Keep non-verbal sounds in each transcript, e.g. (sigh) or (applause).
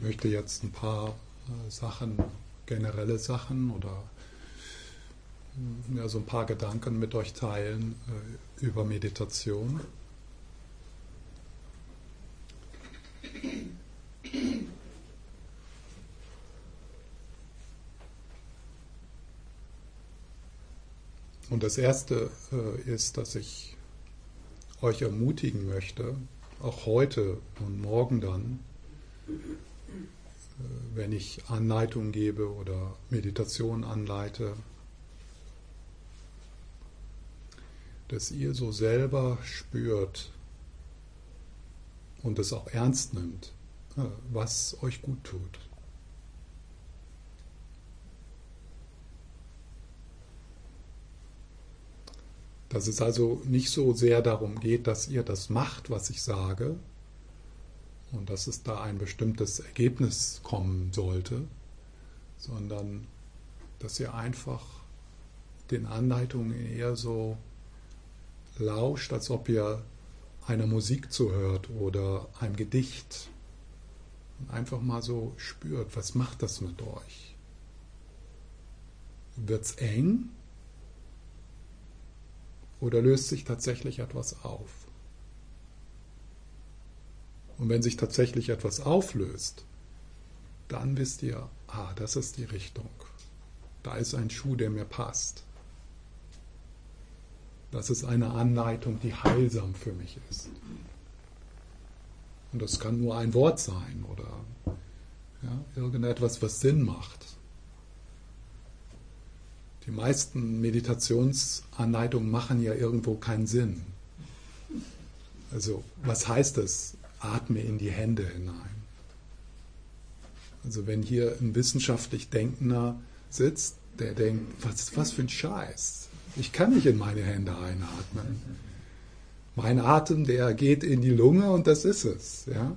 Ich möchte jetzt ein paar äh, Sachen, generelle Sachen oder ja, so ein paar Gedanken mit euch teilen äh, über Meditation. Und das Erste äh, ist, dass ich euch ermutigen möchte, auch heute und morgen dann, wenn ich Anleitungen gebe oder Meditation anleite, dass ihr so selber spürt und es auch ernst nimmt, äh, was euch gut tut. Dass es also nicht so sehr darum geht, dass ihr das macht, was ich sage, und dass es da ein bestimmtes Ergebnis kommen sollte, sondern dass ihr einfach den Anleitungen eher so lauscht, als ob ihr einer Musik zuhört oder einem Gedicht und einfach mal so spürt, was macht das mit euch? Wird es eng oder löst sich tatsächlich etwas auf? Und wenn sich tatsächlich etwas auflöst, dann wisst ihr, ah, das ist die Richtung. Da ist ein Schuh, der mir passt. Das ist eine Anleitung, die heilsam für mich ist. Und das kann nur ein Wort sein oder ja, irgendetwas, was Sinn macht. Die meisten Meditationsanleitungen machen ja irgendwo keinen Sinn. Also, was heißt es? Atme in die Hände hinein. Also, wenn hier ein wissenschaftlich Denkender sitzt, der denkt, was, was für ein Scheiß. Ich kann nicht in meine Hände einatmen. Mein Atem, der geht in die Lunge und das ist es. Ja?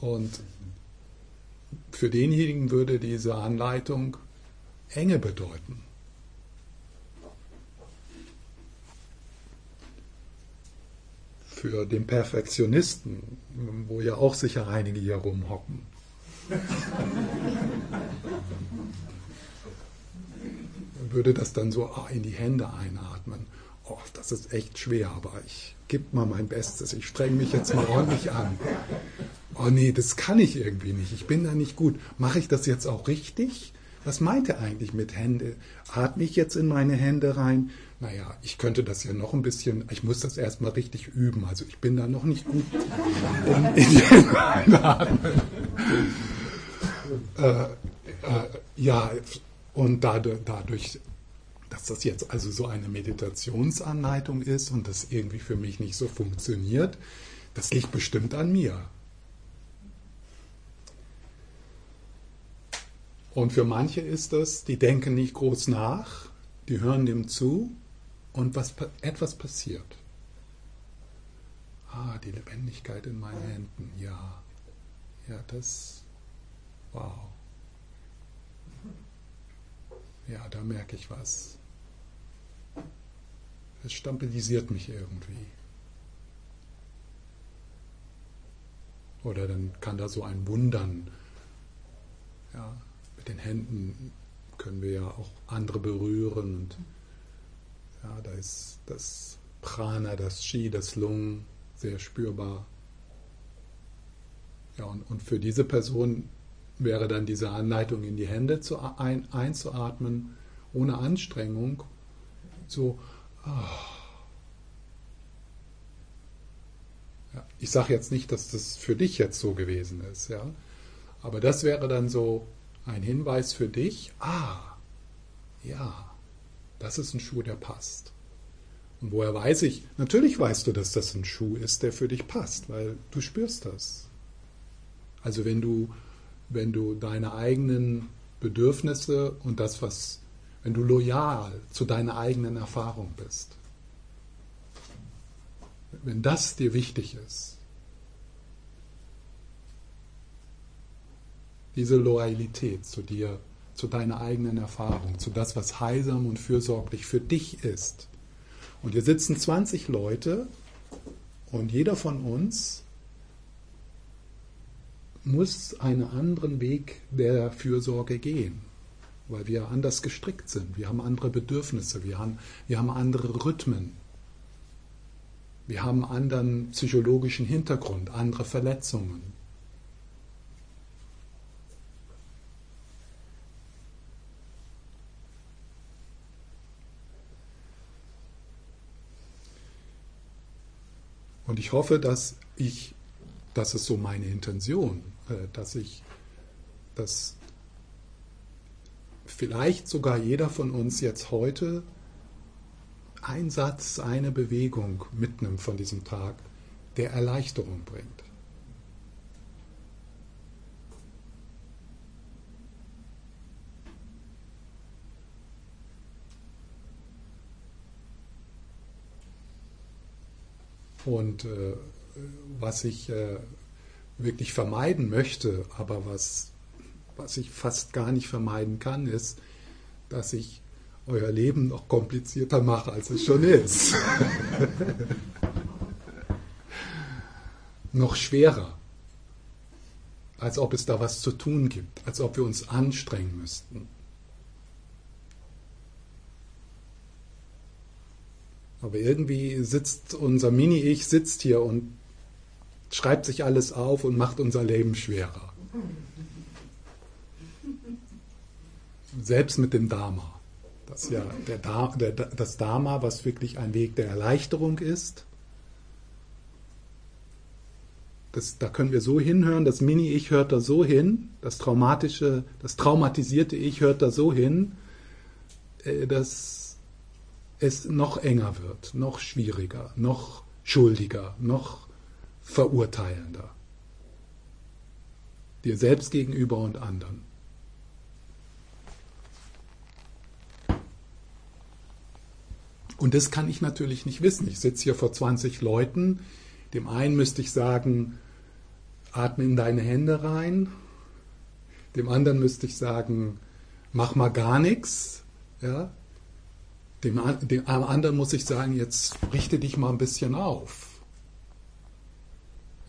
Und für denjenigen würde diese Anleitung Enge bedeuten. Für den Perfektionisten, wo ja auch sicher einige hier rumhocken. würde das dann so in die Hände einatmen. Oh, das ist echt schwer, aber ich gebe mal mein Bestes. Ich strenge mich jetzt mal ordentlich an. Oh nee, das kann ich irgendwie nicht. Ich bin da nicht gut. Mache ich das jetzt auch richtig? Was meint er eigentlich mit Hände? Atme ich jetzt in meine Hände rein? Naja, ich könnte das ja noch ein bisschen, ich muss das erstmal richtig üben. Also ich bin da noch nicht gut in, in die atmen. Äh, äh, ja, und dadurch, dadurch, dass das jetzt also so eine Meditationsanleitung ist und das irgendwie für mich nicht so funktioniert, das liegt bestimmt an mir. Und für manche ist das, die denken nicht groß nach, die hören dem zu und was, etwas passiert. Ah, die Lebendigkeit in meinen Händen, ja. Ja, das, wow. Ja, da merke ich was. Es stabilisiert mich irgendwie. Oder dann kann da so ein Wundern ja, mit den Händen können wir ja auch andere berühren. Und ja, da ist das Prana, das Chi, das Lung sehr spürbar. Ja, und, und für diese Person wäre dann diese Anleitung in die Hände zu, ein, einzuatmen, ohne Anstrengung, so. Oh. Ja, ich sage jetzt nicht, dass das für dich jetzt so gewesen ist, ja, aber das wäre dann so ein Hinweis für dich, ah, ja, das ist ein Schuh, der passt. Und woher weiß ich? Natürlich weißt du, dass das ein Schuh ist, der für dich passt, weil du spürst das. Also wenn du, wenn du deine eigenen Bedürfnisse und das, was, wenn du loyal zu deiner eigenen Erfahrung bist, wenn das dir wichtig ist, diese Loyalität zu dir, zu deiner eigenen Erfahrung, zu das, was heilsam und fürsorglich für dich ist. Und hier sitzen 20 Leute und jeder von uns muss einen anderen Weg der Fürsorge gehen, weil wir anders gestrickt sind. Wir haben andere Bedürfnisse, wir haben, wir haben andere Rhythmen, wir haben anderen psychologischen Hintergrund, andere Verletzungen. Und ich hoffe, dass ich, das ist so meine Intention, äh, dass ich, dass vielleicht sogar jeder von uns jetzt heute ein Satz, eine Bewegung mitnimmt von diesem Tag, der Erleichterung bringt. Und äh, was ich äh, wirklich vermeiden möchte, aber was, was ich fast gar nicht vermeiden kann, ist, dass ich euer Leben noch komplizierter mache, als es schon ist. (laughs) noch schwerer, als ob es da was zu tun gibt, als ob wir uns anstrengen müssten. Aber irgendwie sitzt unser Mini-Ich sitzt hier und schreibt sich alles auf und macht unser Leben schwerer. Selbst mit dem Dharma. Das ja der, der, das Dharma, was wirklich ein Weg der Erleichterung ist. Das, da können wir so hinhören, das Mini-Ich hört da so hin, das traumatische, das traumatisierte Ich hört da so hin, äh, dass es noch enger wird, noch schwieriger, noch schuldiger, noch verurteilender. Dir selbst gegenüber und anderen. Und das kann ich natürlich nicht wissen. Ich sitze hier vor 20 Leuten. Dem einen müsste ich sagen, atme in deine Hände rein. Dem anderen müsste ich sagen, mach mal gar nichts. Ja? Dem, dem anderen muss ich sagen, jetzt richte dich mal ein bisschen auf.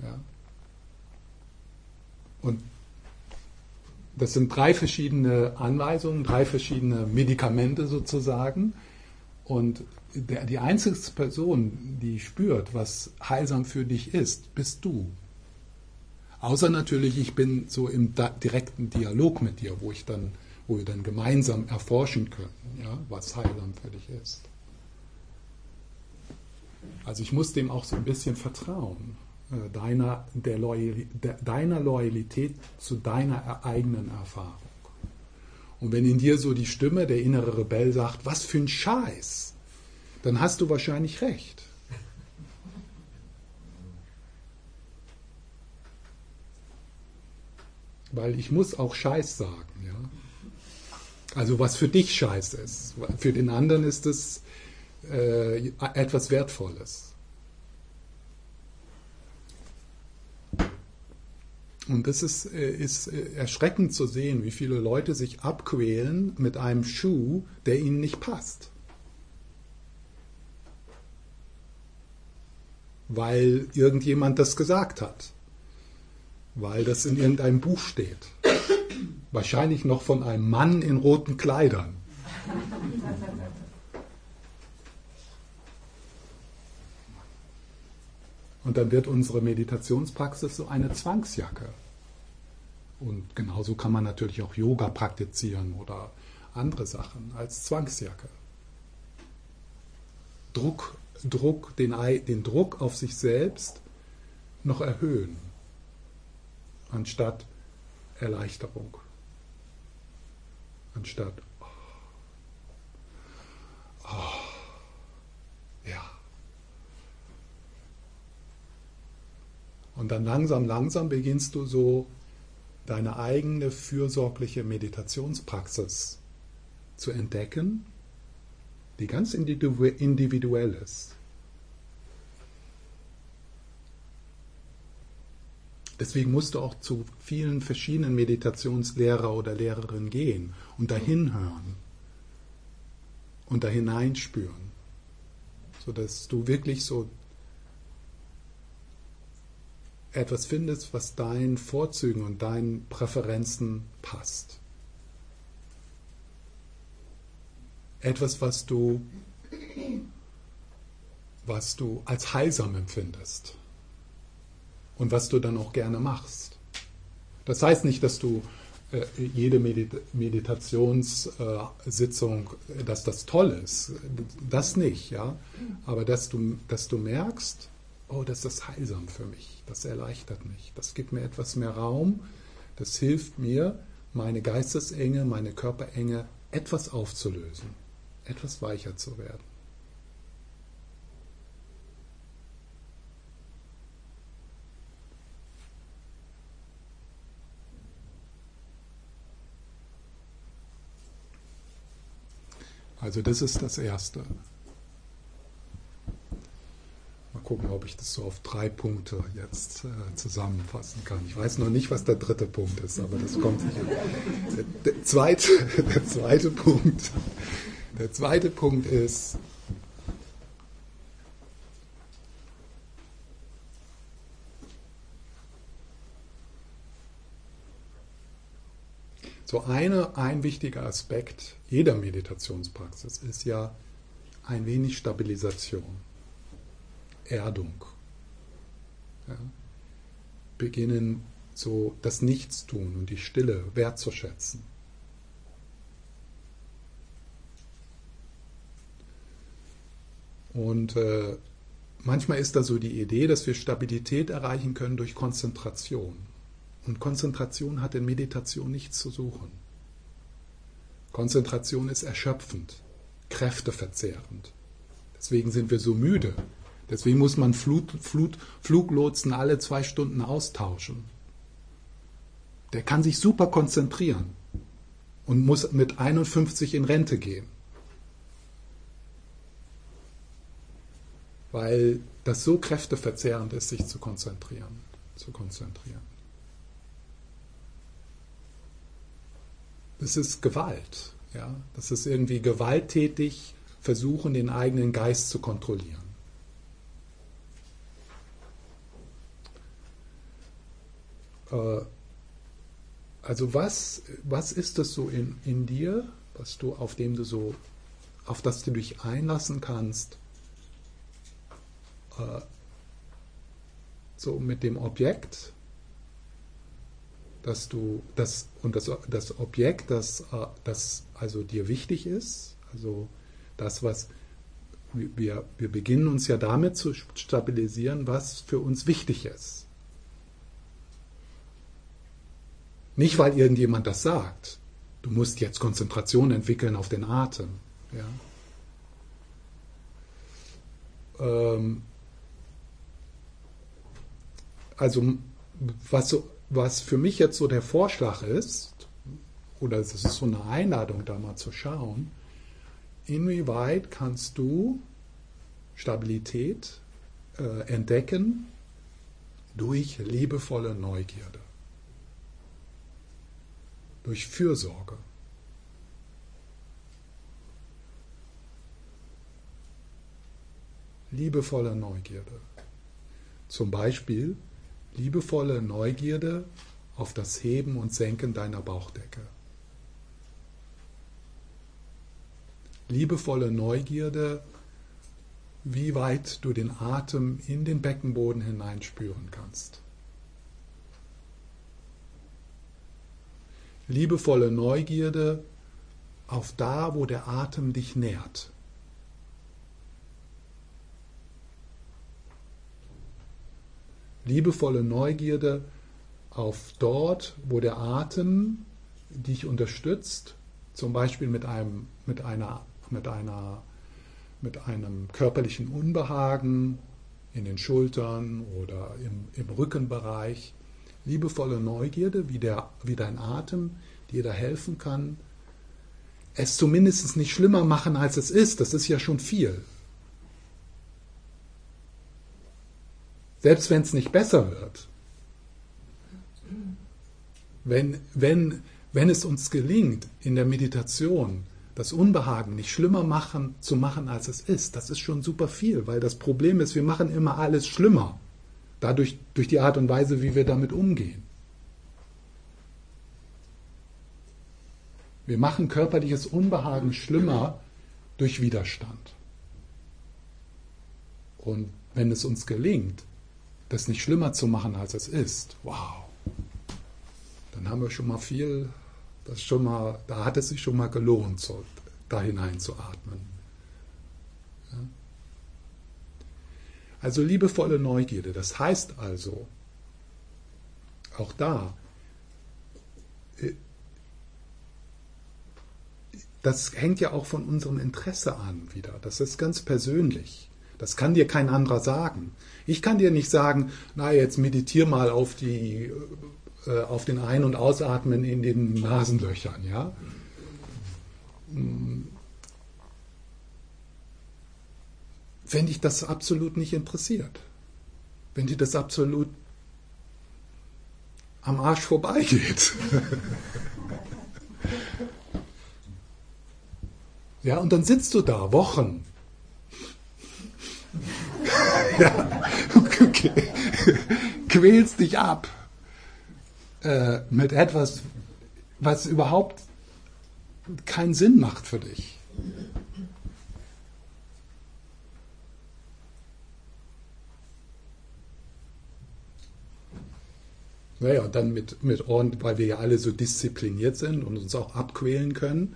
Ja. Und das sind drei verschiedene Anweisungen, drei verschiedene Medikamente sozusagen. Und der, die einzige Person, die spürt, was heilsam für dich ist, bist du. Außer natürlich, ich bin so im direkten Dialog mit dir, wo ich dann wo wir dann gemeinsam erforschen können, ja, was heilsam für dich ist. Also ich muss dem auch so ein bisschen vertrauen, äh, deiner, der Loyal, der, deiner Loyalität zu deiner eigenen Erfahrung. Und wenn in dir so die Stimme, der innere Rebell sagt, was für ein Scheiß, dann hast du wahrscheinlich recht. Weil ich muss auch Scheiß sagen. Ja? Also was für dich scheiße ist. Für den anderen ist es äh, etwas Wertvolles. Und das ist, äh, ist äh, erschreckend zu sehen, wie viele Leute sich abquälen mit einem Schuh, der ihnen nicht passt. Weil irgendjemand das gesagt hat. Weil das in irgendeinem Buch steht. Wahrscheinlich noch von einem Mann in roten Kleidern. Und dann wird unsere Meditationspraxis so eine Zwangsjacke. Und genauso kann man natürlich auch Yoga praktizieren oder andere Sachen als Zwangsjacke. Druck, Druck, den, den Druck auf sich selbst noch erhöhen, anstatt Erleichterung anstatt oh, oh, ja. Und dann langsam, langsam beginnst du so deine eigene fürsorgliche Meditationspraxis zu entdecken, die ganz individuell ist. Deswegen musst du auch zu vielen verschiedenen Meditationslehrer oder Lehrerinnen gehen und dahin hören und da hineinspüren, sodass du wirklich so etwas findest, was deinen Vorzügen und deinen Präferenzen passt. Etwas, was du, was du als heilsam empfindest und was du dann auch gerne machst. Das heißt nicht, dass du äh, jede Meditationssitzung, äh, dass das toll ist. Das nicht, ja. Aber dass du, dass du merkst, oh, das ist heilsam für mich, das erleichtert mich, das gibt mir etwas mehr Raum, das hilft mir, meine Geistesenge, meine Körperenge etwas aufzulösen, etwas weicher zu werden. Also das ist das Erste. Mal gucken, ob ich das so auf drei Punkte jetzt äh, zusammenfassen kann. Ich weiß noch nicht, was der dritte Punkt ist, aber das kommt sicher. Der, der, zweite, (laughs) der zweite Punkt. Der zweite Punkt ist, So eine, ein wichtiger Aspekt jeder Meditationspraxis ist ja ein wenig Stabilisation, Erdung. Ja. Beginnen so das Nichtstun und die Stille wertzuschätzen. Und äh, manchmal ist da so die Idee, dass wir Stabilität erreichen können durch Konzentration. Und Konzentration hat in Meditation nichts zu suchen. Konzentration ist erschöpfend, kräfteverzehrend. Deswegen sind wir so müde. Deswegen muss man Flut, Flut, Fluglotsen alle zwei Stunden austauschen. Der kann sich super konzentrieren und muss mit 51 in Rente gehen. Weil das so kräfteverzehrend ist, sich zu konzentrieren. Zu konzentrieren. Das ist Gewalt. Ja? Das ist irgendwie gewalttätig versuchen, den eigenen Geist zu kontrollieren. Äh, also was, was ist das so in, in dir, was du, auf dem du so, auf das du dich einlassen kannst, äh, so mit dem Objekt, dass du das und das, das Objekt, das, äh, das also dir wichtig ist, also das, was wir, wir beginnen uns ja damit zu stabilisieren, was für uns wichtig ist. Nicht, weil irgendjemand das sagt. Du musst jetzt Konzentration entwickeln auf den Atem. Ja. Ähm, also, was so was für mich jetzt so der Vorschlag ist, oder es ist so eine Einladung, da mal zu schauen, inwieweit kannst du Stabilität äh, entdecken durch liebevolle Neugierde, durch Fürsorge. Liebevolle Neugierde. Zum Beispiel liebevolle Neugierde auf das Heben und Senken deiner Bauchdecke. Liebevolle Neugierde, wie weit du den Atem in den Beckenboden hineinspüren kannst. Liebevolle Neugierde auf da, wo der Atem dich nährt. Liebevolle Neugierde auf dort, wo der Atem dich unterstützt, zum Beispiel mit einem, mit einer, mit einer, mit einem körperlichen Unbehagen in den Schultern oder im, im Rückenbereich. Liebevolle Neugierde, wie, der, wie dein Atem dir da helfen kann, es zumindest nicht schlimmer machen, als es ist. Das ist ja schon viel. Selbst wenn es nicht besser wird. Wenn, wenn, wenn es uns gelingt, in der Meditation das Unbehagen nicht schlimmer machen, zu machen, als es ist, das ist schon super viel, weil das Problem ist, wir machen immer alles schlimmer. Dadurch, durch die Art und Weise, wie wir damit umgehen. Wir machen körperliches Unbehagen schlimmer durch Widerstand. Und wenn es uns gelingt, das nicht schlimmer zu machen, als es ist, wow, dann haben wir schon mal viel, das schon mal, da hat es sich schon mal gelohnt, so, da hineinzuatmen. Ja? Also liebevolle Neugierde, das heißt also, auch da, äh, das hängt ja auch von unserem Interesse an wieder. Das ist ganz persönlich. Das kann dir kein anderer sagen. Ich kann dir nicht sagen, na jetzt meditiere mal auf die äh, auf den Ein- und Ausatmen in den Nasenlöchern, ja. Wenn dich das absolut nicht interessiert, wenn dir das absolut am Arsch vorbeigeht. (laughs) ja, und dann sitzt du da Wochen ja, okay. quälst dich ab äh, mit etwas, was überhaupt keinen Sinn macht für dich. Naja, dann mit, mit Ordnung, weil wir ja alle so diszipliniert sind und uns auch abquälen können,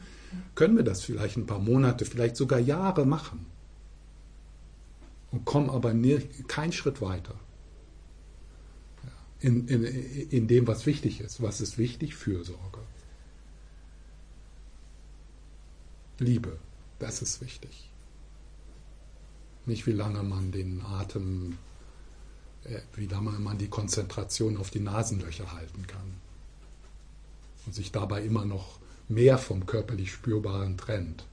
können wir das vielleicht ein paar Monate, vielleicht sogar Jahre machen und kommen aber keinen Schritt weiter. In, in, in dem, was wichtig ist. Was ist wichtig? Fürsorge. Liebe, das ist wichtig. Nicht wie lange man den Atem, äh, wie lange man die Konzentration auf die Nasenlöcher halten kann. Und sich dabei immer noch mehr vom körperlich Spürbaren trennt.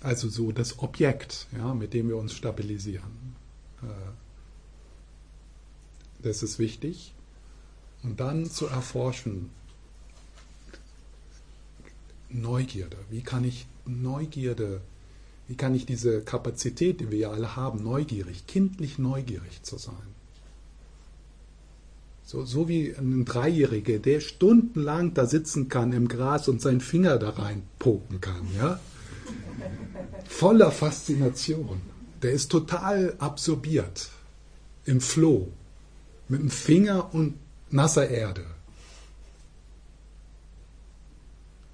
Also so das Objekt, ja, mit dem wir uns stabilisieren. Äh, das ist wichtig. Und dann zu erforschen, Neugierde. Wie kann ich Neugierde, wie kann ich diese Kapazität, die wir ja alle haben, neugierig, kindlich neugierig zu sein? So, so wie ein Dreijähriger, der stundenlang da sitzen kann im Gras und seinen Finger da reinpoken kann, ja? Voller Faszination. Der ist total absorbiert im Floh mit dem Finger und nasser Erde.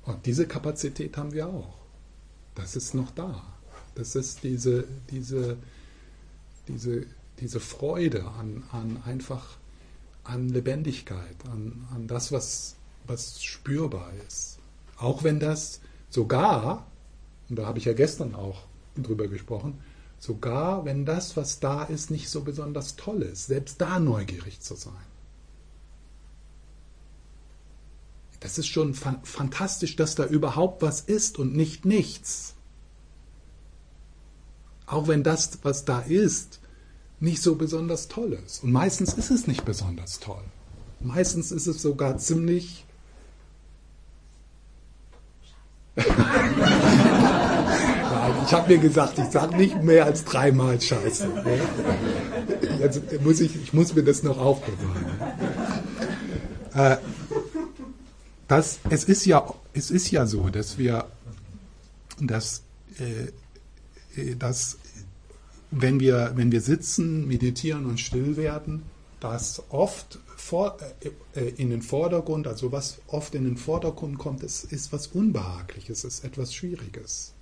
Und diese Kapazität haben wir auch. Das ist noch da. Das ist diese, diese, diese, diese Freude an, an einfach an Lebendigkeit, an, an das, was, was spürbar ist. Auch wenn das sogar und da habe ich ja gestern auch drüber gesprochen, sogar wenn das, was da ist, nicht so besonders toll ist, selbst da neugierig zu sein. Das ist schon fantastisch, dass da überhaupt was ist und nicht nichts. Auch wenn das, was da ist, nicht so besonders toll ist. Und meistens ist es nicht besonders toll. Meistens ist es sogar ziemlich (laughs) (laughs) ich habe mir gesagt, ich sage nicht mehr als dreimal Scheiße. Jetzt muss ich, ich muss mir das noch aufbewahren. Äh, das, es, ist ja, es ist ja so, dass wir, dass, äh, äh, dass wenn, wir, wenn wir sitzen, meditieren und still werden, dass oft vor, in den Vordergrund, also was oft in den Vordergrund kommt, ist, ist was Unbehagliches, ist etwas Schwieriges.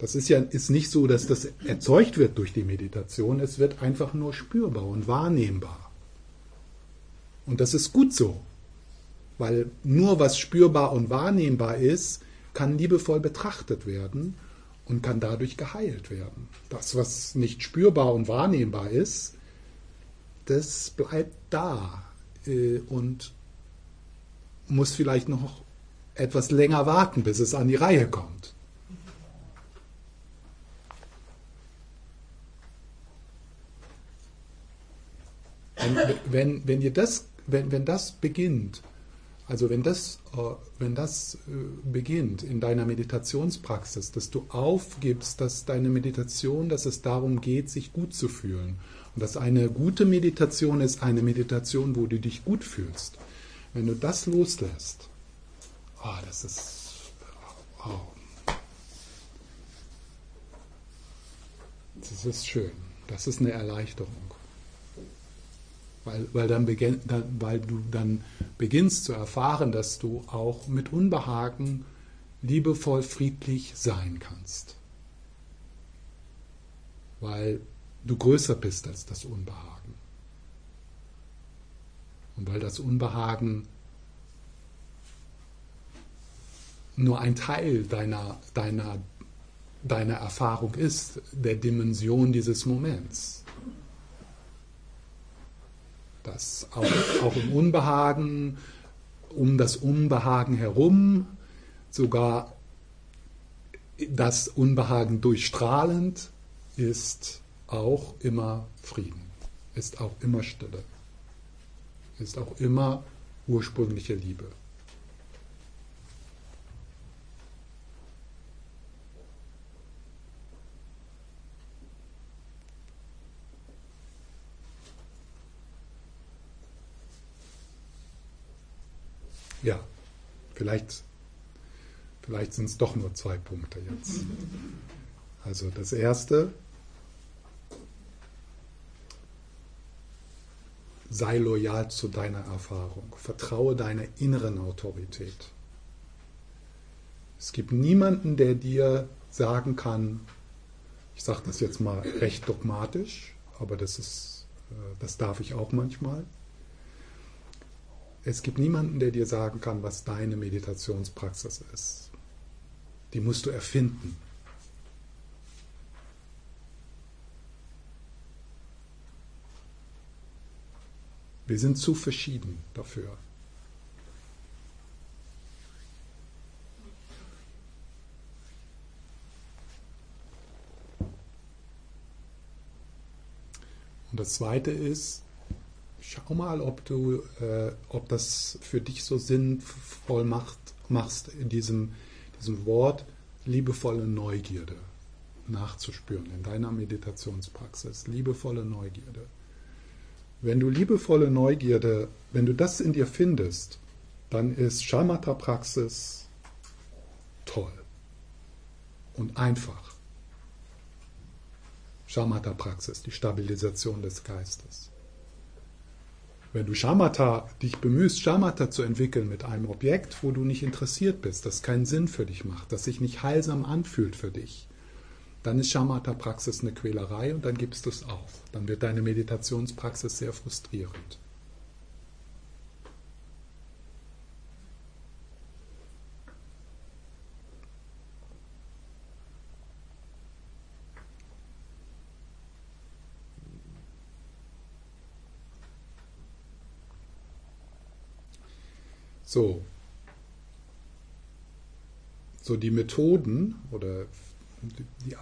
Das ist ja ist nicht so, dass das erzeugt wird durch die Meditation, es wird einfach nur spürbar und wahrnehmbar. Und das ist gut so, weil nur was spürbar und wahrnehmbar ist, kann liebevoll betrachtet werden und kann dadurch geheilt werden. Das, was nicht spürbar und wahrnehmbar ist, das bleibt da äh, und muss vielleicht noch etwas länger warten, bis es an die Reihe kommt. Wenn, wenn, ihr das, wenn, wenn das beginnt, Also wenn das, äh, wenn das äh, beginnt in deiner Meditationspraxis, dass du aufgibst, dass deine Meditation, dass es darum geht, sich gut zu fühlen. Und dass eine gute Meditation ist eine Meditation, wo du dich gut fühlst. Wenn du das loslässt, oh, das ist, oh, das ist schön. Das ist eine Erleichterung. Weil, weil, dann beginn, weil du dann beginnst zu erfahren, dass du auch mit Unbehagen liebevoll, friedlich sein kannst. Weil du größer bist als das Unbehagen. Und weil das Unbehagen nur ein Teil deiner, deiner, deiner Erfahrung ist, der Dimension dieses Moments dass auch, auch im Unbehagen, um das Unbehagen herum, sogar das Unbehagen durchstrahlend, ist auch immer Frieden, ist auch immer Stille, ist auch immer ursprüngliche Liebe. Ja, vielleicht, vielleicht sind es doch nur zwei Punkte jetzt. Also das erste, sei loyal zu deiner Erfahrung, vertraue deiner inneren Autorität. Es gibt niemanden, der dir sagen kann, ich sage das jetzt mal recht dogmatisch, aber das ist, äh, das darf ich auch manchmal es gibt niemanden, der dir sagen kann, was deine Meditationspraxis ist. Die musst du erfinden. Wir sind zu verschieden dafür. Und das Zweite ist, schau mal, ob du, äh, ob das für dich so sinnvoll macht, machst, in diesem, diesem Wort liebevolle Neugierde nachzuspüren in deiner Meditationspraxis. Liebevolle Neugierde. Wenn du liebevolle Neugierde, wenn du das in dir findest, dann ist Shamatha-Praxis toll und einfach. Shamatha-Praxis, die Stabilisation des Geistes. Wenn du Shamatha dich bemühst, Shamatha zu entwickeln mit einem Objekt, wo du nicht interessiert bist, das keinen Sinn für dich macht, das sich nicht heilsam anfühlt für dich, dann ist Shamatha-Praxis eine Quälerei und dann gibst du es auf. Dann wird deine Meditationspraxis sehr frustrierend. So. So die Methoden oder die,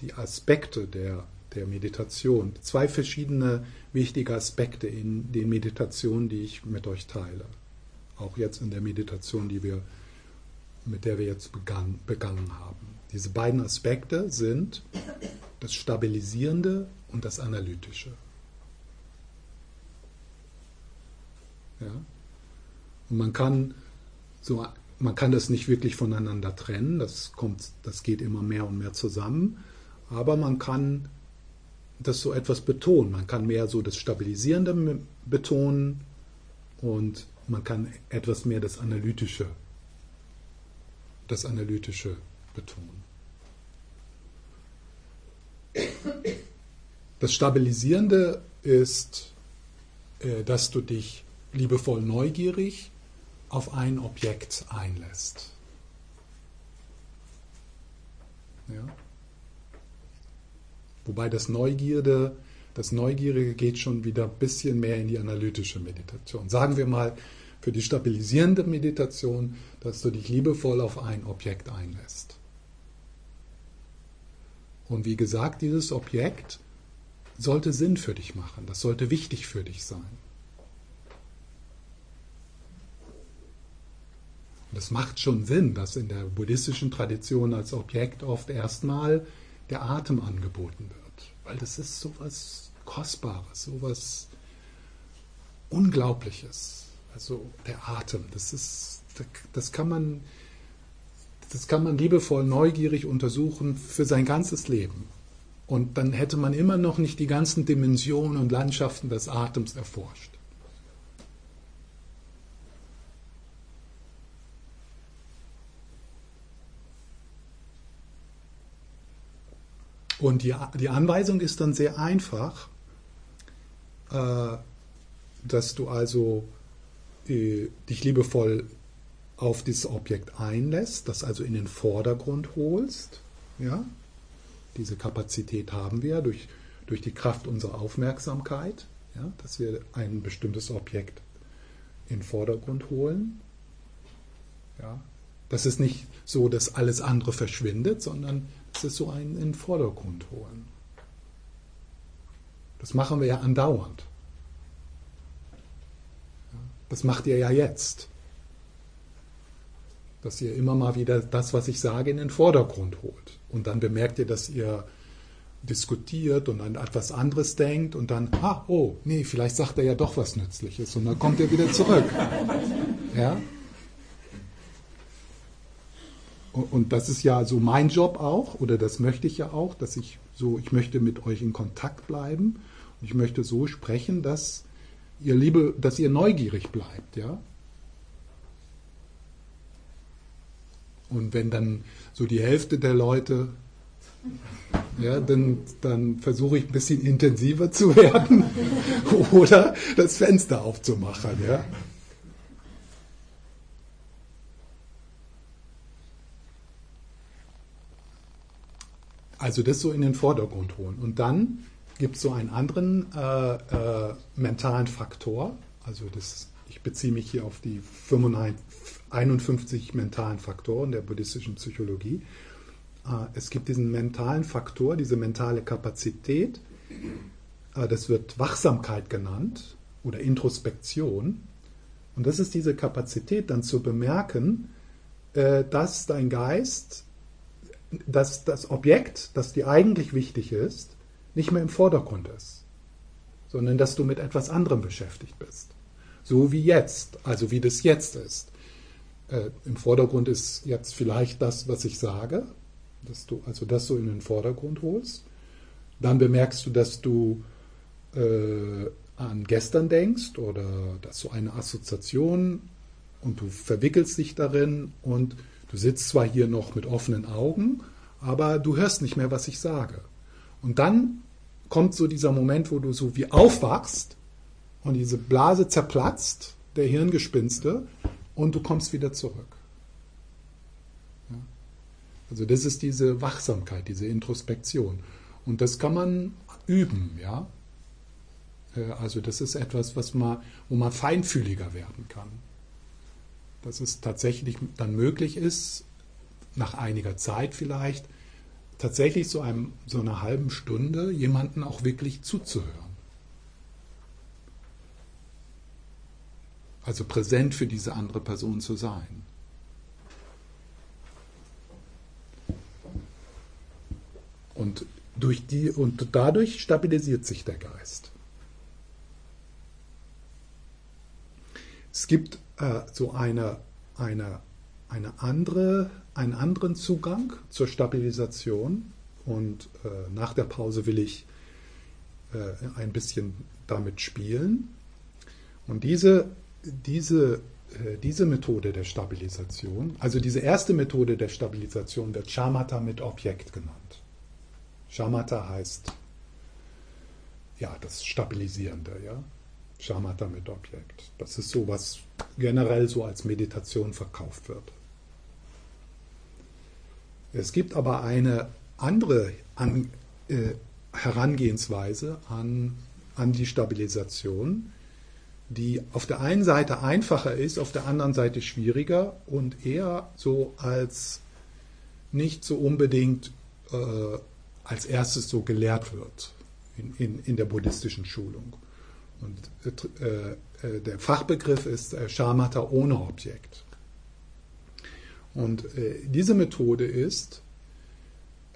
die Aspekte der, der Meditation, zwei verschiedene wichtige Aspekte in den Meditationen, die ich mit euch teile. Auch jetzt in der Meditation, die wir, mit der wir jetzt begann, begangen haben. Diese beiden Aspekte sind das Stabilisierende und das Analytische. Ja? Und man kann so, man kann das nicht wirklich voneinander trennen, das kommt, das geht immer mehr und mehr zusammen, aber man kann das so etwas betonen. Man kann mehr so das Stabilisierende betonen und man kann etwas mehr das Analytische, das Analytische betonen. Das Stabilisierende ist, äh, dass du dich liebevoll neugierig auf ein Objekt einlässt. Ja? Wobei das Neugierde, das Neugierige geht schon wieder ein bisschen mehr in die analytische Meditation. Sagen wir mal für die stabilisierende Meditation, dass du dich liebevoll auf ein Objekt einlässt. Und wie gesagt, dieses Objekt sollte Sinn für dich machen, das sollte wichtig für dich sein. Es macht schon Sinn, dass in der buddhistischen Tradition als Objekt oft erstmal der Atem angeboten wird, weil das ist sowas Kostbares, sowas Unglaubliches. Also der Atem, das ist, das kann man, das kann man liebevoll neugierig untersuchen für sein ganzes Leben. Und dann hätte man immer noch nicht die ganzen Dimensionen und Landschaften des Atems erforscht. Und die, die Anweisung ist dann sehr einfach, äh, dass du also äh, dich liebevoll auf dieses Objekt einlässt, das also in den Vordergrund holst. Ja? Diese Kapazität haben wir durch, durch die Kraft unserer Aufmerksamkeit, ja? dass wir ein bestimmtes Objekt in den Vordergrund holen. Ja? Das ist nicht so, dass alles andere verschwindet, sondern ist so ein in den Vordergrund holen. Das machen wir ja andauernd. Das macht ihr ja jetzt. Dass ihr immer mal wieder das, was ich sage, in den Vordergrund holt. Und dann bemerkt ihr, dass ihr diskutiert und an etwas anderes denkt und dann, ah, oh, nee, vielleicht sagt er ja doch was Nützliches und dann kommt ihr wieder zurück. Ja? Und das ist ja so mein Job auch, oder das möchte ich ja auch, dass ich so, ich möchte mit euch in Kontakt bleiben und ich möchte so sprechen, dass ihr Liebe, dass ihr neugierig bleibt, ja. Und wenn dann so die Hälfte der Leute, ja, dann, dann versuche ich ein bisschen intensiver zu (laughs) werden oder das Fenster aufzumachen, ja. Also das so in den Vordergrund holen. Und dann gibt es so einen anderen äh, äh, mentalen Faktor. Also das, ich beziehe mich hier auf die 55, 51 mentalen Faktoren der buddhistischen Psychologie. Äh, es gibt diesen mentalen Faktor, diese mentale Kapazität. Äh, das wird Wachsamkeit genannt oder Introspektion. Und das ist diese Kapazität, dann zu bemerken, äh, dass dein Geist, dass das Objekt, das dir eigentlich wichtig ist, nicht mehr im Vordergrund ist, sondern dass du mit etwas anderem beschäftigt bist. So wie jetzt, also wie das jetzt ist. Äh, Im Vordergrund ist jetzt vielleicht das, was ich sage, dass du also das so in den Vordergrund holst. Dann bemerkst du, dass du äh, an gestern denkst oder dass du eine Assoziation und du verwickelst dich darin und du sitzt zwar hier noch mit offenen Augen, aber du hörst nicht mehr, was ich sage. Und dann kommt so dieser Moment, wo du so wie aufwachst und diese Blase zerplatzt, der Hirngespinste, und du kommst wieder zurück. Also das ist diese Wachsamkeit, diese Introspektion. Und das kann man üben, ja. Äh, also das ist etwas, was man, wo man feinfühliger werden kann. Dass es tatsächlich dann möglich ist, nach einiger Zeit vielleicht, tatsächlich so, einem, so einer halben Stunde jemanden auch wirklich zuzuhören. Also präsent für diese andere Person zu sein. Und, durch die, und dadurch stabilisiert sich der Geist. Es gibt äh, so eine, eine, eine andere einen anderen Zugang zur Stabilisation und äh, nach der Pause will ich äh, ein bisschen damit spielen. Und diese, diese, äh, diese Methode der Stabilisation, also diese erste Methode der Stabilisation wird Shamatha mit Objekt genannt. Shamatha heißt ja das Stabilisierende, ja. Shamatha mit Objekt. Das ist so, was generell so als Meditation verkauft wird. Es gibt aber eine andere an, äh, Herangehensweise an, an die Stabilisation, die auf der einen Seite einfacher ist, auf der anderen Seite schwieriger und eher so als nicht so unbedingt äh, als erstes so gelehrt wird in, in, in der buddhistischen Schulung. Und äh, der Fachbegriff ist äh, Shamatha ohne Objekt. Und äh, diese Methode ist,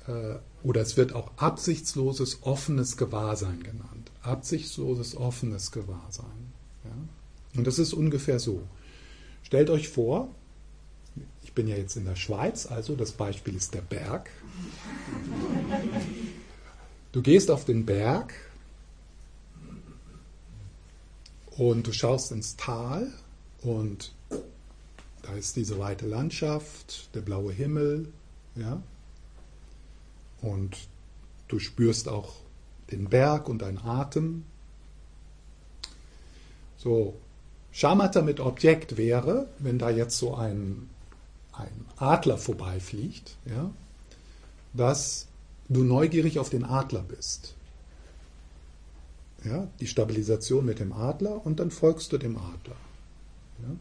äh, oder es wird auch absichtsloses offenes Gewahrsein genannt. Absichtsloses offenes Gewahrsein. Und das ist ungefähr so. Stellt euch vor, ich bin ja jetzt in der Schweiz, also das Beispiel ist der Berg. Du gehst auf den Berg und du schaust ins Tal und da ist diese weite Landschaft, der blaue Himmel, ja. Und du spürst auch den Berg und deinen Atem. So, Schamata mit Objekt wäre, wenn da jetzt so ein, ein Adler vorbeifliegt, ja, dass du neugierig auf den Adler bist. Ja, die Stabilisation mit dem Adler und dann folgst du dem Adler. Ja.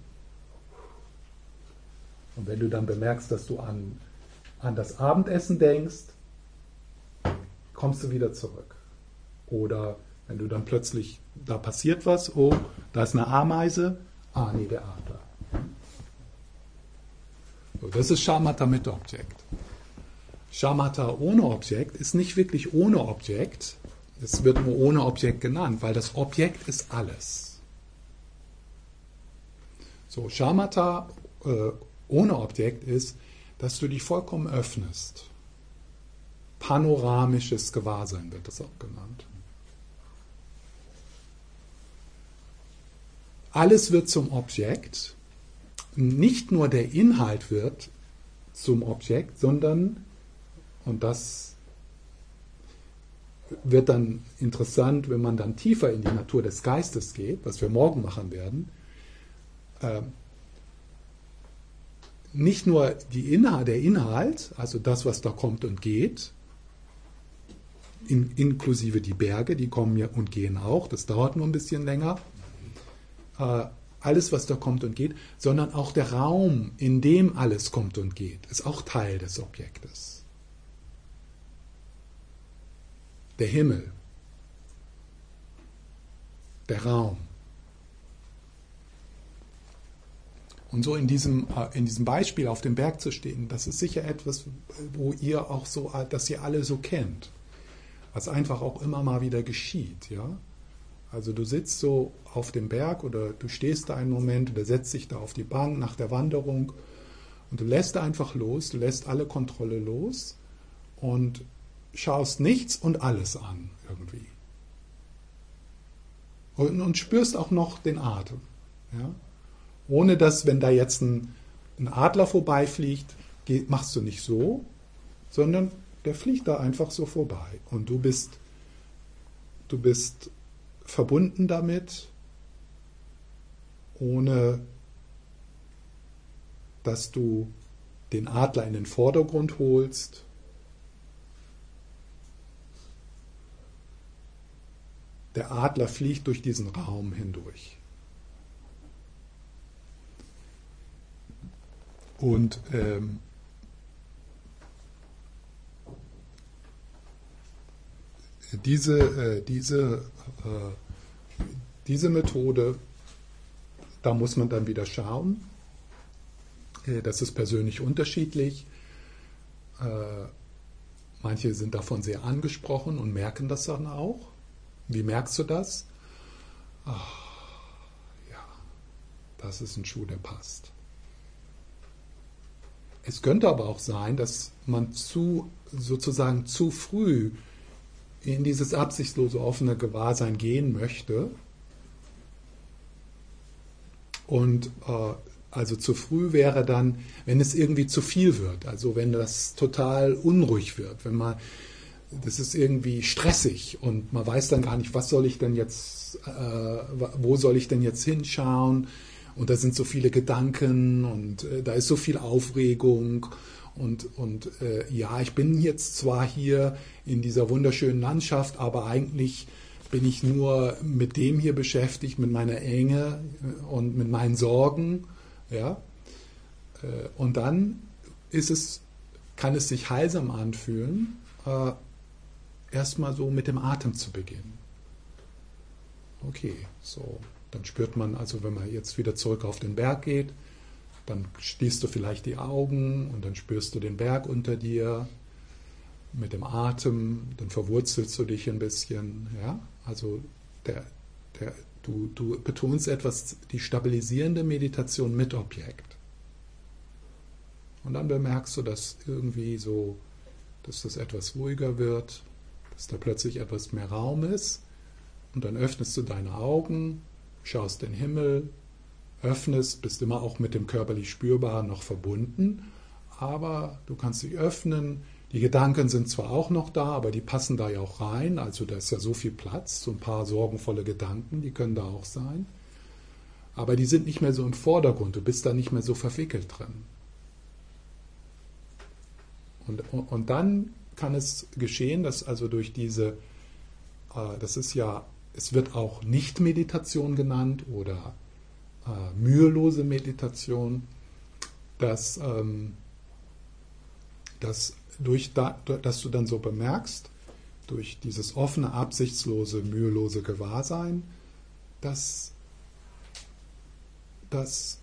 Und wenn du dann bemerkst, dass du an, an das Abendessen denkst, kommst du wieder zurück. Oder wenn du dann plötzlich, da passiert was, oh, da ist eine Ameise, ah nee, der Adler. So, das ist Schamata mit Objekt. Schamata ohne Objekt ist nicht wirklich ohne Objekt, es wird nur ohne Objekt genannt, weil das Objekt ist alles. So, Schamata äh, ohne Objekt ist, dass du dich vollkommen öffnest. Panoramisches Gewahrsein wird das auch genannt. Alles wird zum Objekt. Nicht nur der Inhalt wird zum Objekt, sondern, und das wird dann interessant, wenn man dann tiefer in die Natur des Geistes geht, was wir morgen machen werden, äh, nicht nur die Inhalt, der Inhalt, also das, was da kommt und geht, in, inklusive die Berge, die kommen ja und gehen auch, das dauert nur ein bisschen länger, äh, alles, was da kommt und geht, sondern auch der Raum, in dem alles kommt und geht, ist auch Teil des Objektes. Der Himmel, der Raum. Und so in diesem, äh, in diesem Beispiel auf dem Berg zu stehen, das ist sicher etwas, wo ihr auch so, dass ihr alle so kennt. Was einfach auch immer mal wieder geschieht, ja. Also du sitzt so auf dem Berg oder du stehst da einen Moment oder setzt dich da auf die Bank nach der Wanderung und du lässt einfach los, du lässt alle Kontrolle los und schaust nichts und alles an irgendwie. Und, und spürst auch noch den Atem. Ja? Ohne dass, wenn da jetzt ein, ein Adler vorbeifliegt, geht, machst du nicht so, sondern der fliegt da einfach so vorbei. Und du bist, du bist verbunden damit, ohne dass du den Adler in den Vordergrund holst. Der Adler fliegt durch diesen Raum hindurch. Und ähm, diese, äh, diese, äh, diese Methode, da muss man dann wieder schauen. Äh, das ist persönlich unterschiedlich. Äh, manche sind davon sehr angesprochen und merken das dann auch. Wie merkst du das? Ach, ja, das ist ein Schuh, der passt. Es könnte aber auch sein, dass man zu sozusagen zu früh in dieses absichtslose offene Gewahrsein gehen möchte und äh, also zu früh wäre dann, wenn es irgendwie zu viel wird, also wenn das total unruhig wird, wenn man das ist irgendwie stressig und man weiß dann gar nicht, was soll ich denn jetzt, äh, wo soll ich denn jetzt hinschauen und da sind so viele Gedanken und äh, da ist so viel Aufregung und, und äh, ja, ich bin jetzt zwar hier in dieser wunderschönen Landschaft, aber eigentlich bin ich nur mit dem hier beschäftigt, mit meiner Enge äh, und mit meinen Sorgen. Ja? Äh, und dann ist es, kann es sich heilsam anfühlen, äh, erstmal so mit dem Atem zu beginnen. Okay, so. Dann spürt man also, wenn man jetzt wieder zurück auf den Berg geht, dann schließt du vielleicht die Augen und dann spürst du den Berg unter dir mit dem Atem, dann verwurzelst du dich ein bisschen. Ja? Also der, der, du, du betonst etwas, die stabilisierende Meditation mit Objekt. Und dann bemerkst du, dass irgendwie so, dass das etwas ruhiger wird, dass da plötzlich etwas mehr Raum ist. Und dann öffnest du deine Augen, schaust den Himmel, öffnest, bist immer auch mit dem körperlich Spürbaren noch verbunden, aber du kannst dich öffnen. Die Gedanken sind zwar auch noch da, aber die passen da ja auch rein. Also da ist ja so viel Platz, so ein paar sorgenvolle Gedanken, die können da auch sein. Aber die sind nicht mehr so im Vordergrund, du bist da nicht mehr so verwickelt drin. Und, und dann kann es geschehen, dass also durch diese, äh, das ist ja, es wird auch Nicht-Meditation genannt oder äh, mühelose Meditation, dass, ähm, dass, durch da, dass du dann so bemerkst, durch dieses offene, absichtslose, mühelose Gewahrsein, dass, dass,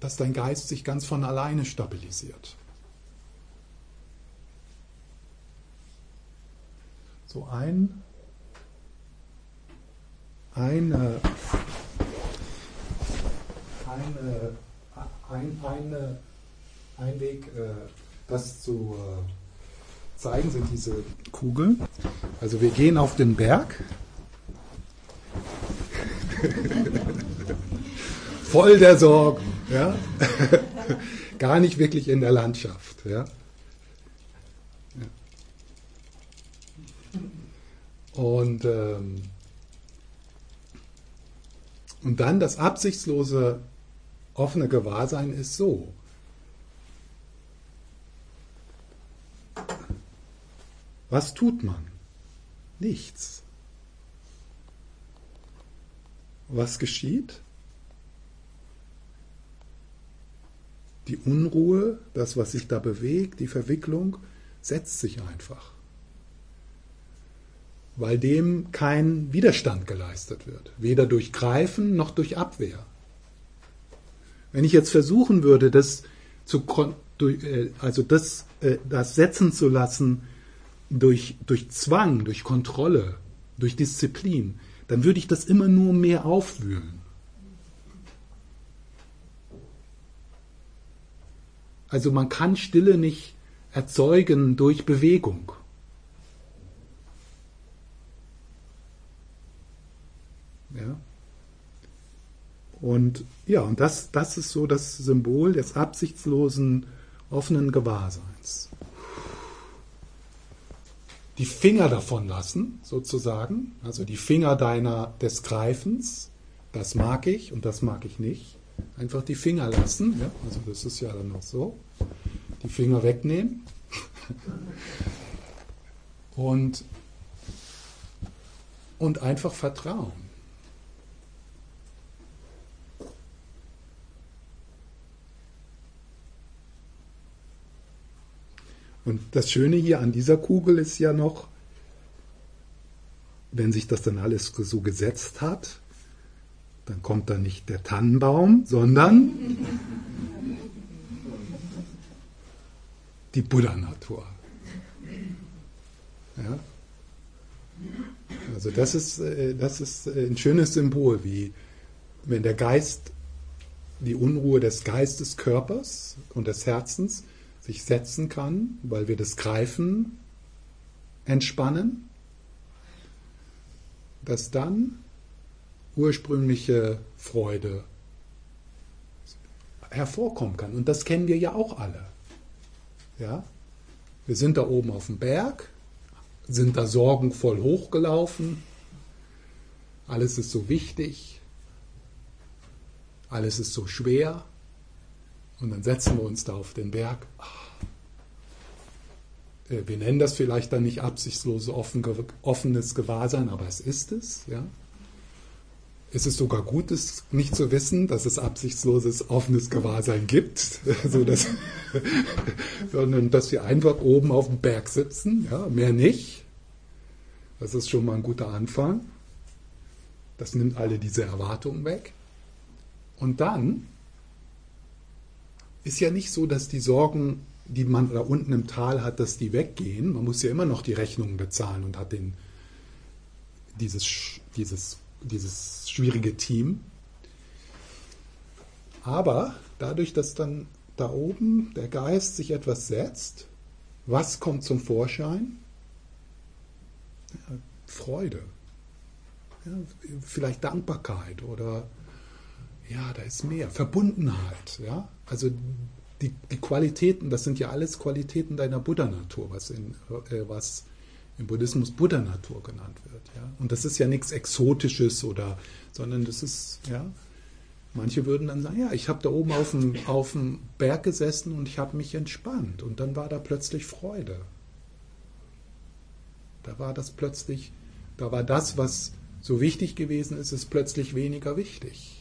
dass dein Geist sich ganz von alleine stabilisiert. So ein, ein, äh, ein, ein, eine, ein Weg, äh, das zu äh, zeigen, sind diese Kugeln. Also wir gehen auf den Berg. (laughs) Voll der Sorgen. Ja? (laughs) Gar nicht wirklich in der Landschaft. Ja? Und, ähm, und dann das absichtslose offene Gewahrsein ist so. Was tut man? Nichts. Was geschieht? Die Unruhe, das, was sich da bewegt, die Verwicklung, setzt sich einfach, weil dem kein Widerstand geleistet wird, weder durch Greifen noch durch Abwehr. Wenn ich jetzt versuchen würde, das zu äh, also das, äh, das setzen zu lassen durch, durch Zwang, durch Kontrolle, durch Disziplin, dann würde ich das immer nur mehr aufwühlen. Also man kann Stille nicht erzeugen durch Bewegung. Ja? Und ja, und das, das ist so das Symbol des absichtslosen, offenen Gewahrseins. Die Finger davon lassen, sozusagen, also die Finger deiner des Greifens, das mag ich und das mag ich nicht. Einfach die Finger lassen, ja, also das ist ja dann noch so. Die Finger wegnehmen. (laughs) und, und einfach vertrauen. Und das Schöne hier an dieser Kugel ist ja noch, wenn sich das dann alles so gesetzt hat, dann kommt da nicht der Tannenbaum, sondern die Buddha-Natur. Ja? Also das ist, äh, das ist äh, ein schönes Symbol, wie wenn der Geist, die Unruhe des Geistes, Körpers und des Herzens sich setzen kann, weil wir das Greifen entspannen, dass dann ursprüngliche Freude hervorkommen kann. Und das kennen wir ja auch alle. Ja? Wir sind da oben auf dem Berg, sind da sorgenvoll hochgelaufen, alles ist so wichtig, alles ist so schwer. Und dann setzen wir uns da auf den Berg. Äh, wir nennen das vielleicht dann nicht absichtslose offen, offenes Gewahrsein, aber es ist es. Ja? Es ist sogar gut, es nicht zu wissen, dass es absichtsloses offenes Gewahrsein gibt, (laughs) so (laughs) sondern dass wir einfach oben auf dem Berg sitzen, ja? mehr nicht. Das ist schon mal ein guter Anfang. Das nimmt alle diese Erwartungen weg. Und dann ist ja nicht so, dass die Sorgen, die man da unten im Tal hat, dass die weggehen. Man muss ja immer noch die Rechnungen bezahlen und hat den, dieses, dieses, dieses schwierige Team. Aber dadurch, dass dann da oben der Geist sich etwas setzt, was kommt zum Vorschein? Ja, Freude. Ja, vielleicht Dankbarkeit oder ja, da ist mehr. Verbundenheit. Ja? Also die, die Qualitäten, das sind ja alles Qualitäten deiner Buddha-Natur, was, äh, was im Buddhismus Buddha-Natur genannt wird. Ja? Und das ist ja nichts Exotisches oder, sondern das ist, ja, manche würden dann sagen, ja, ich habe da oben auf dem, auf dem Berg gesessen und ich habe mich entspannt und dann war da plötzlich Freude. Da war das plötzlich, da war das, was so wichtig gewesen ist, ist plötzlich weniger wichtig.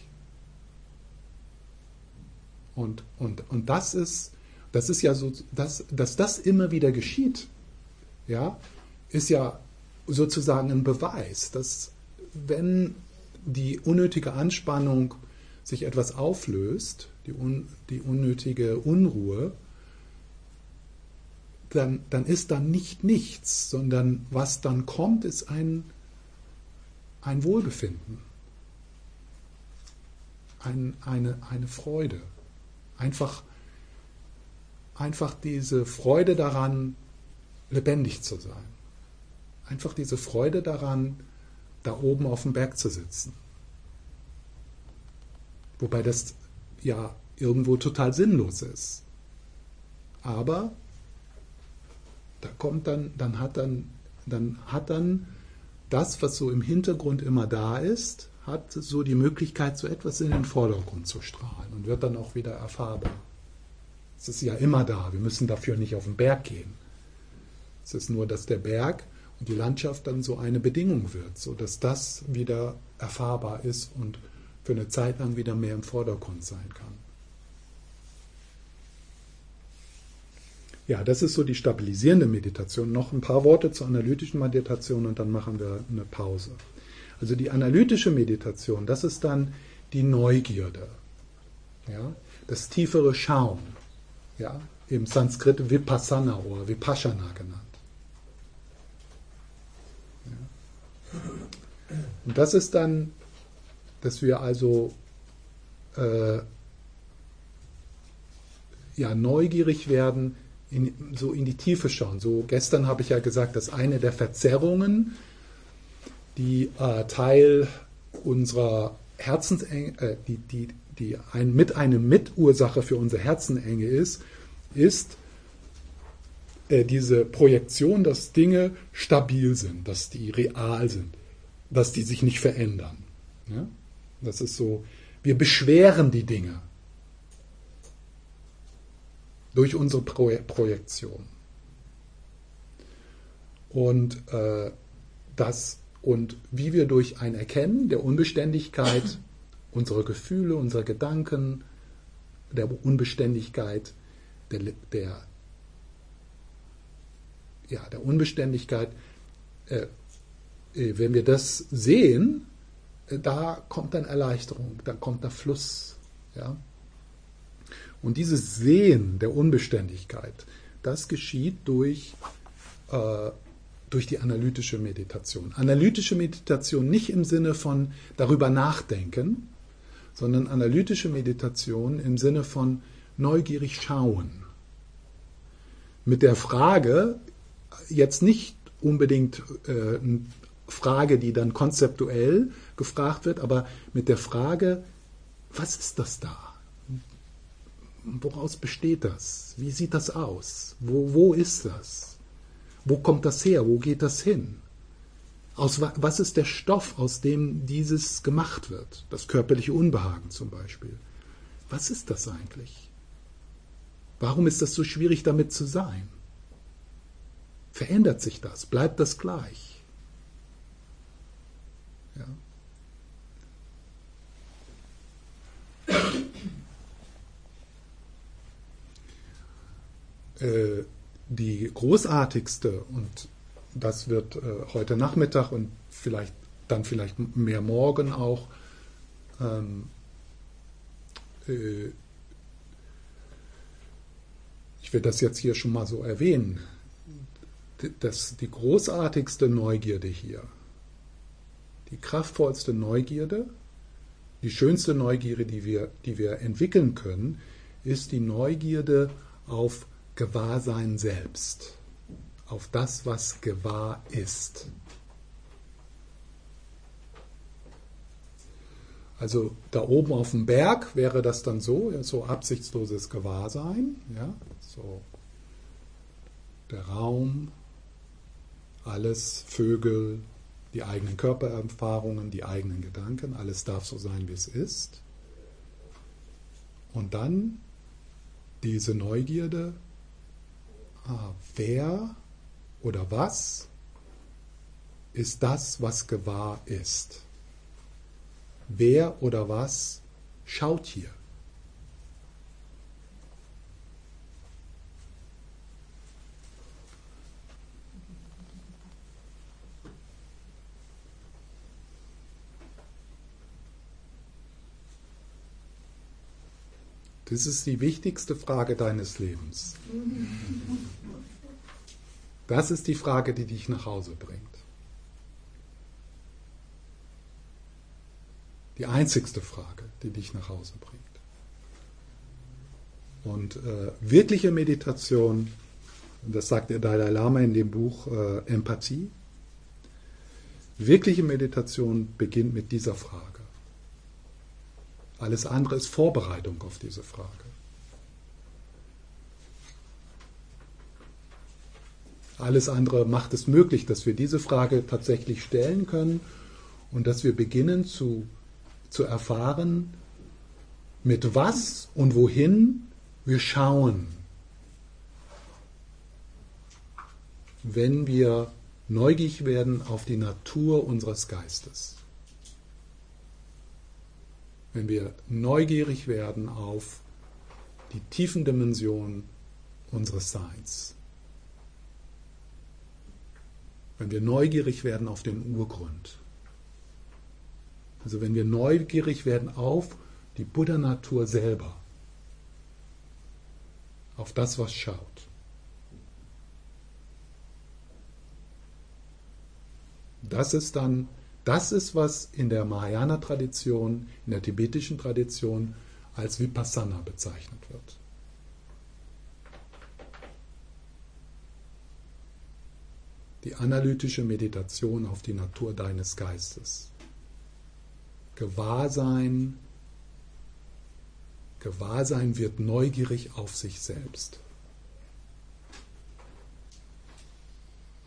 Und, und, und das ist, das ist ja so, dass, dass das immer wieder geschieht, ja, ist ja sozusagen ein Beweis, dass wenn die unnötige Anspannung sich etwas auflöst, die, un, die unnötige Unruhe, dann, dann ist da nicht nichts, sondern was dann kommt, ist ein, ein Wohlbefinden, ein, eine, eine Freude. Einfach, einfach diese Freude daran, lebendig zu sein. Einfach diese Freude daran, da oben auf dem Berg zu sitzen. Wobei das ja irgendwo total sinnlos ist. Aber da kommt dann, dann hat dann, dann hat dann das, was so im Hintergrund immer da ist, hat so die Möglichkeit, so etwas in den Vordergrund zu strahlen und wird dann auch wieder erfahrbar. Es ist ja immer da, wir müssen dafür nicht auf den Berg gehen. Es ist nur, dass der Berg und die Landschaft dann so eine Bedingung wird, sodass das wieder erfahrbar ist und für eine Zeit lang wieder mehr im Vordergrund sein kann. Ja, das ist so die stabilisierende Meditation. Noch ein paar Worte zur analytischen Meditation und dann machen wir eine Pause. Also die analytische Meditation, das ist dann die Neugierde, ja, das tiefere Schauen, ja, im Sanskrit Vipassana oder Vipassana genannt. Ja. Und das ist dann, dass wir also äh, ja, neugierig werden, in, so in die Tiefe schauen. So gestern habe ich ja gesagt, dass eine der Verzerrungen die äh, Teil unserer Herzensenge, äh, die, die, die ein, mit eine Mitursache für unsere Herzenenge ist, ist äh, diese Projektion, dass Dinge stabil sind, dass die real sind, dass die sich nicht verändern. Ja? Das ist so, wir beschweren die Dinge durch unsere Pro Projektion. Und äh, das und wie wir durch ein Erkennen der Unbeständigkeit unserer Gefühle, unserer Gedanken, der Unbeständigkeit, der, der, ja, der Unbeständigkeit, äh, äh, wenn wir das sehen, äh, da kommt dann Erleichterung, da kommt der Fluss. Ja? Und dieses Sehen der Unbeständigkeit, das geschieht durch äh, durch die analytische Meditation. Analytische Meditation nicht im Sinne von darüber nachdenken, sondern analytische Meditation im Sinne von neugierig schauen. Mit der Frage, jetzt nicht unbedingt äh, Frage, die dann konzeptuell gefragt wird, aber mit der Frage, was ist das da? Woraus besteht das? Wie sieht das aus? Wo, wo ist das? Wo kommt das her? Wo geht das hin? Aus was ist der Stoff, aus dem dieses gemacht wird? Das körperliche Unbehagen zum Beispiel. Was ist das eigentlich? Warum ist das so schwierig damit zu sein? Verändert sich das? Bleibt das gleich? Ja. äh, die großartigste, und das wird äh, heute Nachmittag und vielleicht dann vielleicht mehr morgen auch, ähm, äh, ich will das jetzt hier schon mal so erwähnen, das, die großartigste Neugierde hier, die kraftvollste Neugierde, die schönste Neugierde, die wir, die wir entwickeln können, ist die Neugierde auf Gewahrsein selbst, auf das, was gewahr ist. Also da oben auf dem Berg wäre das dann so, so absichtsloses Gewahrsein, ja, so der Raum, alles, Vögel, die eigenen Körpererfahrungen, die eigenen Gedanken, alles darf so sein, wie es ist. Und dann diese Neugierde, wer oder was ist das, was gewahr ist? Wer oder was schaut hier? Das ist die wichtigste Frage deines Lebens. (laughs) Das ist die Frage, die dich nach Hause bringt. Die einzigste Frage, die dich nach Hause bringt. Und äh, wirkliche Meditation, das sagt der Dalai Lama in dem Buch äh, Empathie, wirkliche Meditation beginnt mit dieser Frage. Alles andere ist Vorbereitung auf diese Frage. Alles andere macht es möglich, dass wir diese Frage tatsächlich stellen können und dass wir beginnen zu, zu erfahren, mit was und wohin wir schauen, wenn wir neugierig werden auf die Natur unseres Geistes wenn wir neugierig werden auf die tiefen Dimensionen unseres Seins. Wenn wir neugierig werden auf den Urgrund. Also wenn wir neugierig werden auf die Buddha-Natur selber. Auf das, was schaut. Das ist dann das ist, was in der Mahayana-Tradition, in der tibetischen Tradition als Vipassana bezeichnet wird. Die analytische Meditation auf die Natur deines Geistes. Gewahrsein, Gewahrsein wird neugierig auf sich selbst.